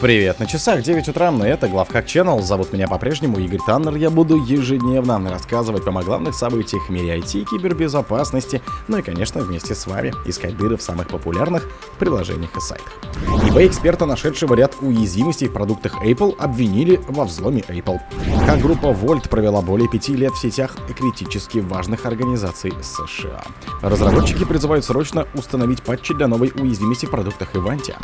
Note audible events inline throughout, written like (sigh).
Привет, на часах 9 утра, и это Главхак Channel. Зовут меня по-прежнему Игорь Таннер. Я буду ежедневно рассказывать вам о главных событиях в мире IT кибербезопасности, ну и, конечно, вместе с вами искать дыры в самых популярных приложениях и сайтах. eBay эксперта, нашедшего ряд уязвимостей в продуктах Apple, обвинили во взломе Apple. Как группа Volt провела более пяти лет в сетях критически важных организаций США. Разработчики призывают срочно установить патчи для новой уязвимости в продуктах Ivanti.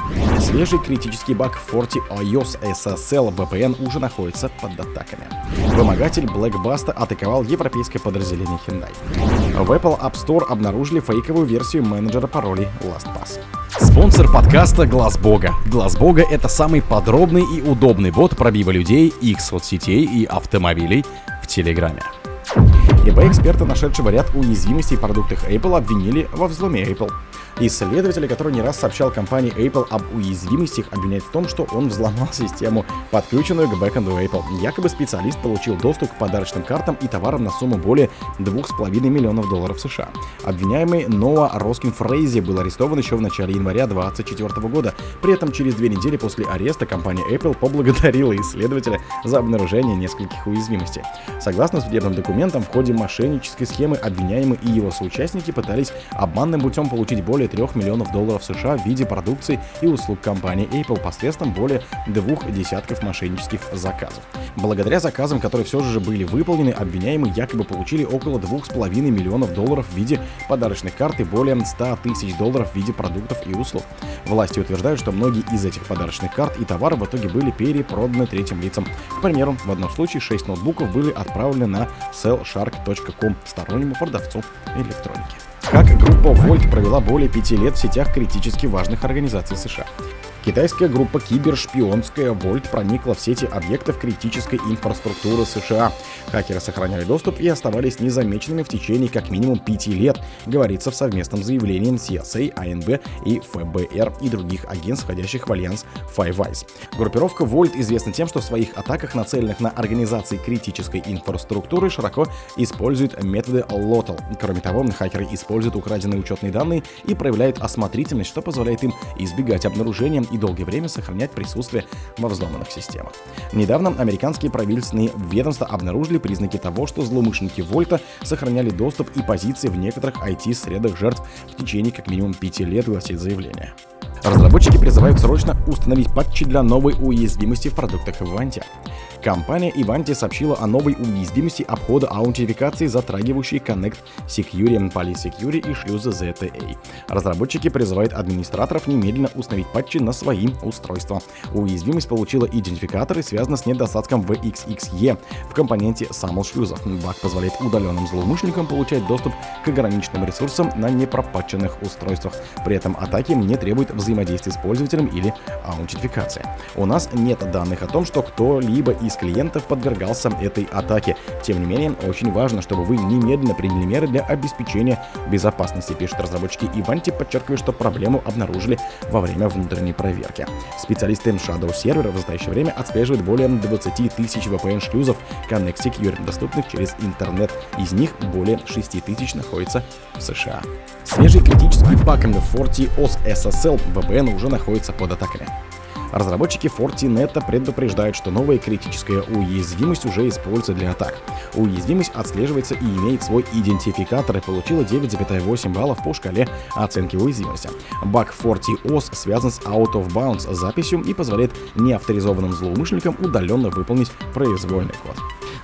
Свежий критический баг в Forti iOS SSL VPN уже находится под атаками. Вымогатель Blackbuster атаковал европейское подразделение Hyundai. В Apple App Store обнаружили фейковую версию менеджера паролей LastPass. Спонсор подкаста Глаз Бога. Глаз Бога это самый подробный и удобный бот пробива людей, их соцсетей и автомобилей в Телеграме. eBay-эксперта, нашедшего ряд уязвимостей в продуктах Apple, обвинили во взломе Apple. Исследователь, который не раз сообщал компании Apple об уязвимостях, обвиняет в том, что он взломал (laughs) систему, подключенную к бэкэнду Apple. Якобы специалист получил доступ к подарочным картам и товарам на сумму более 2,5 миллионов долларов США. Обвиняемый Ноа Роскин Фрейзи был арестован еще в начале января 2024 года. При этом через две недели после ареста компания Apple поблагодарила исследователя за обнаружение нескольких уязвимостей. Согласно судебным документам, в ходе мошеннической схемы обвиняемый и его соучастники пытались обманным путем получить более 3 миллионов долларов США в виде продукции и услуг компании Apple посредством более двух десятков мошеннических заказов. Благодаря заказам, которые все же были выполнены, обвиняемые якобы получили около 2,5 миллионов долларов в виде подарочных карт и более 100 тысяч долларов в виде продуктов и услуг. Власти утверждают, что многие из этих подарочных карт и товаров в итоге были перепроданы третьим лицам. К примеру, в одном случае 6 ноутбуков были отправлены на sellshark.com стороннему продавцу электроники. Как группа Volt провела более пяти лет в сетях критически важных организаций США. Китайская группа кибершпионская Вольт проникла в сети объектов критической инфраструктуры США. Хакеры сохраняли доступ и оставались незамеченными в течение как минимум пяти лет, говорится в совместном заявлении CSA, АНБ и ФБР и других агентств, входящих в альянс Five Eyes. Группировка Вольт известна тем, что в своих атаках, нацеленных на организации критической инфраструктуры, широко использует методы LOTL. Кроме того, хакеры используют украденные учетные данные и проявляют осмотрительность, что позволяет им избегать обнаружения и долгое время сохранять присутствие во взломанных системах. Недавно американские правительственные ведомства обнаружили признаки того, что злоумышленники Вольта сохраняли доступ и позиции в некоторых IT-средах жертв в течение как минимум пяти лет, гласит заявление. Разработчики призывают срочно установить патчи для новой уязвимости в продуктах Ivanti. Компания Ivanti сообщила о новой уязвимости обхода аутентификации, затрагивающей Connect Security, PolySecurity и шлюзы ZTA. Разработчики призывают администраторов немедленно установить патчи на свои устройства. Уязвимость получила идентификатор и связана с недостатком VXXE в компоненте SAML шлюзов. Баг позволяет удаленным злоумышленникам получать доступ к ограниченным ресурсам на непропатченных устройствах. При этом атаки не требуют взаимодействия с пользователем или аутентификации. У нас нет данных о том, что кто-либо из клиентов подвергался этой атаке. Тем не менее, очень важно, чтобы вы немедленно приняли меры для обеспечения безопасности, пишут разработчики Ivanti, подчеркивая, что проблему обнаружили во время внутренней проверки. Специалисты Shadow Server в настоящее время отслеживают более 20 тысяч VPN-шлюзов Connect Secure, доступных через интернет. Из них более 6 тысяч находится в США. Свежий критический баг Forti OS SSL VPN уже находится под атаками. Разработчики Fortinet предупреждают, что новая критическая уязвимость уже используется для атак. Уязвимость отслеживается и имеет свой идентификатор и получила 9,8 баллов по шкале оценки уязвимости. Баг FortiOS связан с Out of Bounds записью и позволяет неавторизованным злоумышленникам удаленно выполнить произвольный код.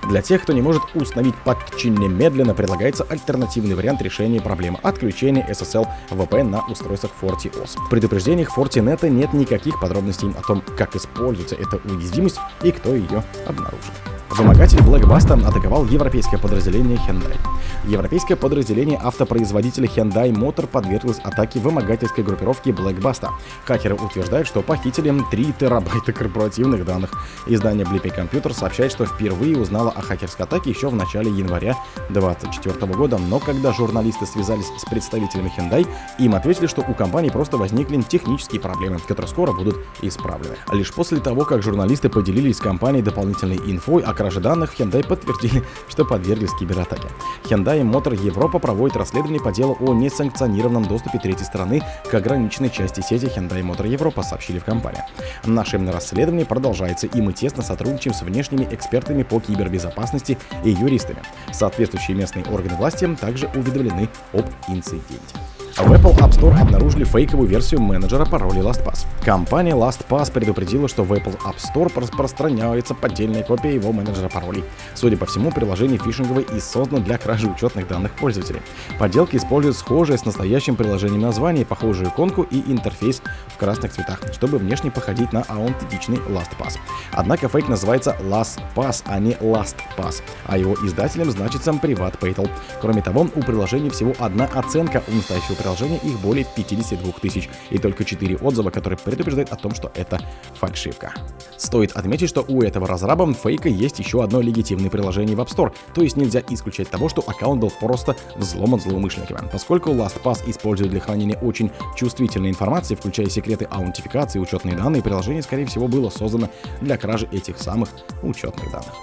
Для тех, кто не может установить патчи немедленно, предлагается альтернативный вариант решения проблемы отключения SSL VPN на устройствах FortiOS. В предупреждениях Fortinet нет никаких подробностей о том, как используется эта уязвимость и кто ее обнаружил. Вымогатель Blackbuster атаковал европейское подразделение Hyundai. Европейское подразделение автопроизводителя Hyundai Motor подверглось атаке вымогательской группировки Blackbuster. Хакеры утверждают, что похитили 3 терабайта корпоративных данных. Издание Blippy Computer сообщает, что впервые узнало о хакерской атаке еще в начале января 2024 года, но когда журналисты связались с представителями Hyundai, им ответили, что у компании просто возникли технические проблемы, которые скоро будут исправлены. Лишь после того, как журналисты поделились с компанией дополнительной инфой о краже данных, Hyundai подтвердили, что подверглись кибератаке. Hyundai Motor Европа проводит расследование по делу о несанкционированном доступе третьей стороны к ограниченной части сети Hyundai Motor Европа, сообщили в компании. Наше расследование продолжается, и мы тесно сотрудничаем с внешними экспертами по кибербезопасности и юристами. Соответствующие местные органы власти также уведомлены об инциденте. В Apple App Store обнаружили фейковую версию менеджера паролей LastPass. Компания LastPass предупредила, что в Apple App Store распространяется поддельная копия его менеджера паролей. Судя по всему, приложение фишинговое и создано для кражи учетных данных пользователей. Подделки используют схожее с настоящим приложением название, похожую иконку и интерфейс в красных цветах, чтобы внешне походить на аутентичный LastPass. Однако фейк называется LastPass, а не LastPass, а его издателем значится PrivatPaytel. Кроме того, у приложения всего одна оценка у настоящего приложения их более 52 тысяч и только 4 отзыва, которые предупреждают о том, что это фальшивка. Стоит отметить, что у этого разраба фейка есть еще одно легитимное приложение в App Store, то есть нельзя исключать того, что аккаунт был просто взломан злоумышленниками. Поскольку LastPass использует для хранения очень чувствительной информации, включая секреты аутентификации учетные данные, приложение, скорее всего, было создано для кражи этих самых учетных данных.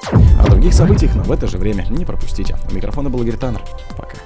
О других событиях, но в это же время не пропустите. У микрофона был Игорь Таннер. Пока.